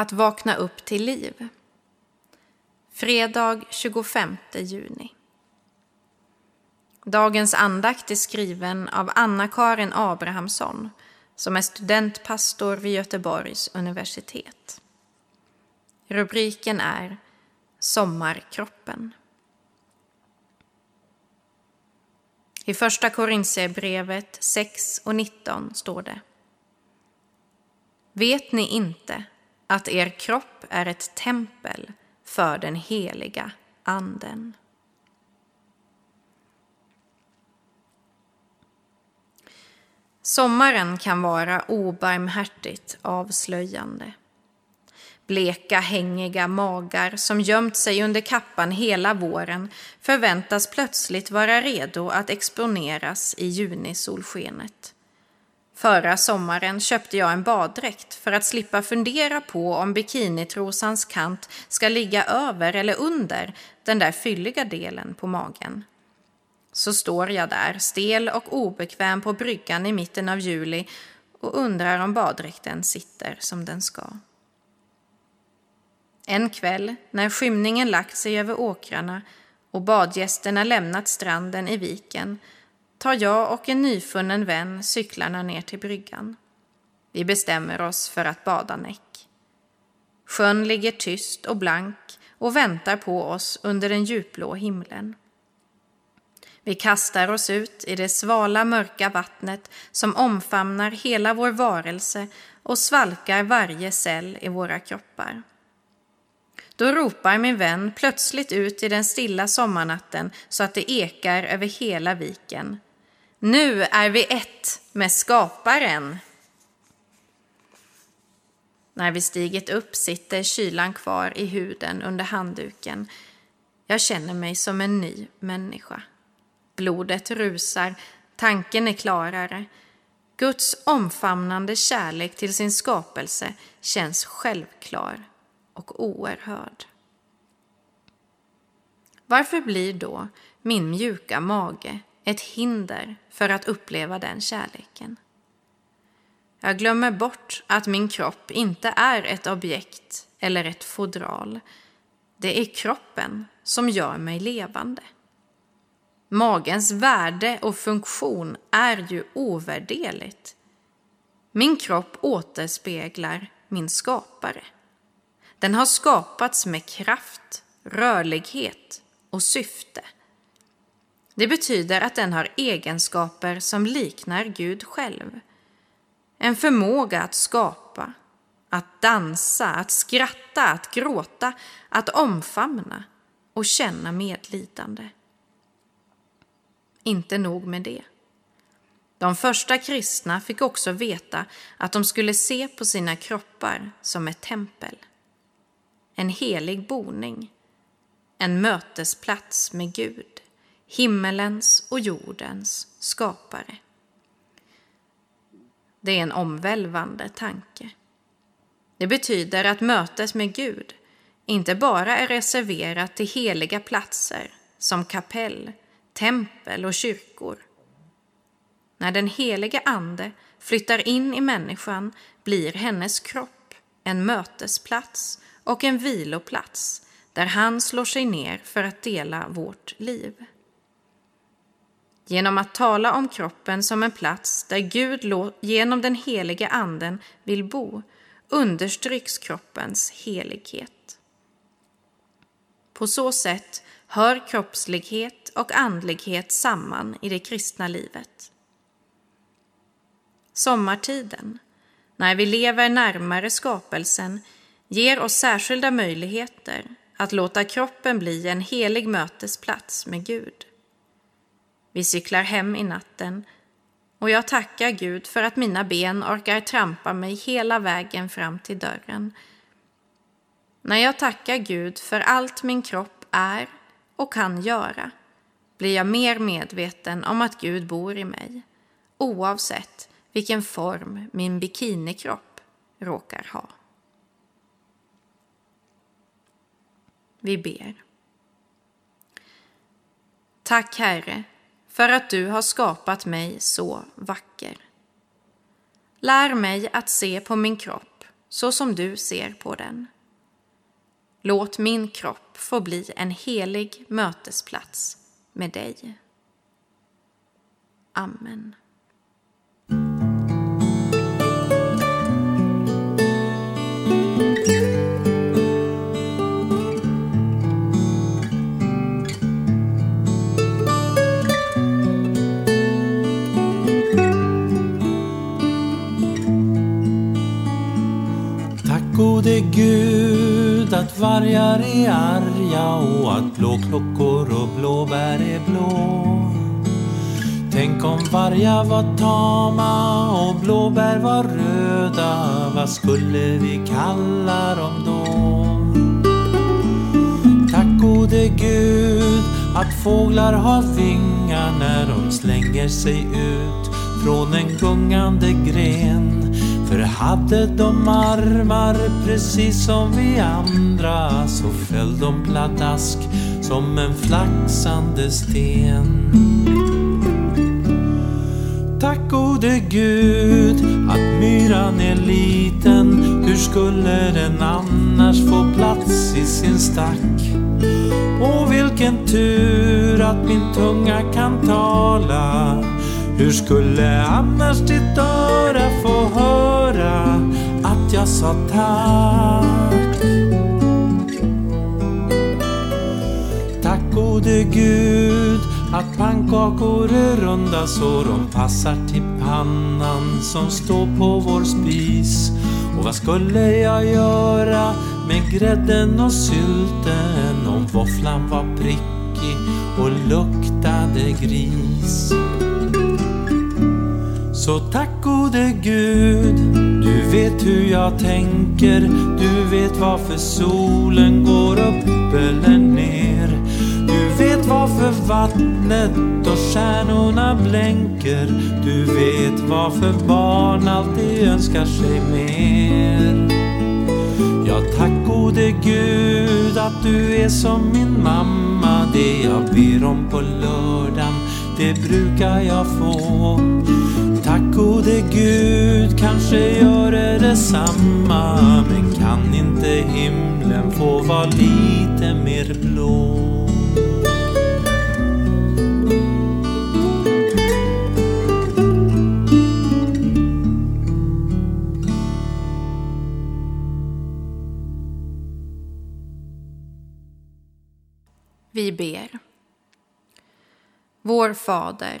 Att vakna upp till liv. Fredag 25 juni. Dagens andakt är skriven av Anna-Karin Abrahamsson som är studentpastor vid Göteborgs universitet. Rubriken är Sommarkroppen. I Första Korintierbrevet 6 och 19 står det Vet ni inte att er kropp är ett tempel för den heliga Anden? Sommaren kan vara obarmhärtigt avslöjande. Bleka, hängiga magar som gömt sig under kappan hela våren förväntas plötsligt vara redo att exponeras i junisolskenet. Förra sommaren köpte jag en baddräkt för att slippa fundera på om bikinitrosans kant ska ligga över eller under den där fylliga delen på magen. Så står jag där, stel och obekväm på bryggan i mitten av juli och undrar om baddräkten sitter som den ska. En kväll, när skymningen lagt sig över åkrarna och badgästerna lämnat stranden i viken, tar jag och en nyfunnen vän cyklarna ner till bryggan. Vi bestämmer oss för att bada näck. Sjön ligger tyst och blank och väntar på oss under den djupblå himlen. Vi kastar oss ut i det svala mörka vattnet som omfamnar hela vår varelse och svalkar varje cell i våra kroppar. Då ropar min vän plötsligt ut i den stilla sommarnatten så att det ekar över hela viken. Nu är vi ett med skaparen. När vi stigit upp sitter kylan kvar i huden under handduken. Jag känner mig som en ny människa. Blodet rusar, tanken är klarare. Guds omfamnande kärlek till sin skapelse känns självklar och oerhörd. Varför blir då min mjuka mage ett hinder för att uppleva den kärleken? Jag glömmer bort att min kropp inte är ett objekt eller ett fodral. Det är kroppen som gör mig levande. Magens värde och funktion är ju ovärderligt. Min kropp återspeglar min skapare. Den har skapats med kraft, rörlighet och syfte. Det betyder att den har egenskaper som liknar Gud själv. En förmåga att skapa, att dansa, att skratta, att gråta, att omfamna och känna medlidande. Inte nog med det. De första kristna fick också veta att de skulle se på sina kroppar som ett tempel en helig boning, en mötesplats med Gud, himmelens och jordens skapare. Det är en omvälvande tanke. Det betyder att mötet med Gud inte bara är reserverat till heliga platser som kapell, tempel och kyrkor. När den helige Ande flyttar in i människan blir hennes kropp en mötesplats och en viloplats där han slår sig ner för att dela vårt liv. Genom att tala om kroppen som en plats där Gud genom den helige Anden vill bo understryks kroppens helighet. På så sätt hör kroppslighet och andlighet samman i det kristna livet. Sommartiden, när vi lever närmare skapelsen, ger oss särskilda möjligheter att låta kroppen bli en helig mötesplats med Gud. Vi cyklar hem i natten och jag tackar Gud för att mina ben orkar trampa mig hela vägen fram till dörren. När jag tackar Gud för allt min kropp är och kan göra blir jag mer medveten om att Gud bor i mig, oavsett vilken form min bikinikropp råkar ha. Vi ber. Tack Herre för att du har skapat mig så vacker. Lär mig att se på min kropp så som du ser på den. Låt min kropp få bli en helig mötesplats med dig. Amen. Gud att vargar är arga och att blåklockor och blåbär är blå. Tänk om vargar var tama och blåbär var röda, vad skulle vi kalla dem då? Tack gode Gud att fåglar har vingar när de slänger sig ut från en gungande gren för hade de armar precis som vi andra så föll de pladask som en flaxande sten. Tack gode Gud att myran är liten. Hur skulle den annars få plats i sin stack? Och vilken tur att min tunga kan tala hur skulle annars ditt öra få höra att jag sa tack? Tack gode Gud att pannkakor är runda så de passar till pannan som står på vår spis. Och vad skulle jag göra med grädden och sylten om våfflan var prickig och luktade gris? Så tack gode Gud, du vet hur jag tänker. Du vet varför solen går upp eller ner. Du vet varför vattnet och stjärnorna blänker. Du vet varför barn alltid önskar sig mer. Ja, tack gode Gud att du är som min mamma. Det jag ber om på lördagen, det brukar jag få. Gode Gud, kanske gör det detsamma men kan inte himlen få vara lite mer blå? Vi ber. Vår Fader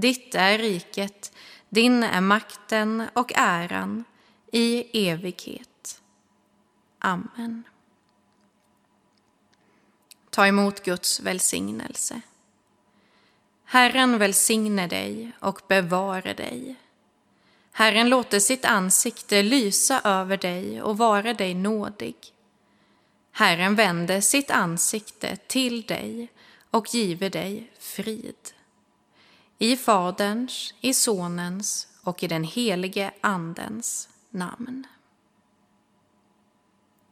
Ditt är riket, din är makten och äran i evighet. Amen. Ta emot Guds välsignelse. Herren välsigne dig och bevare dig. Herren låter sitt ansikte lysa över dig och vara dig nådig. Herren vände sitt ansikte till dig och give dig frid. I Faderns, i Sonens och i den helige Andens namn.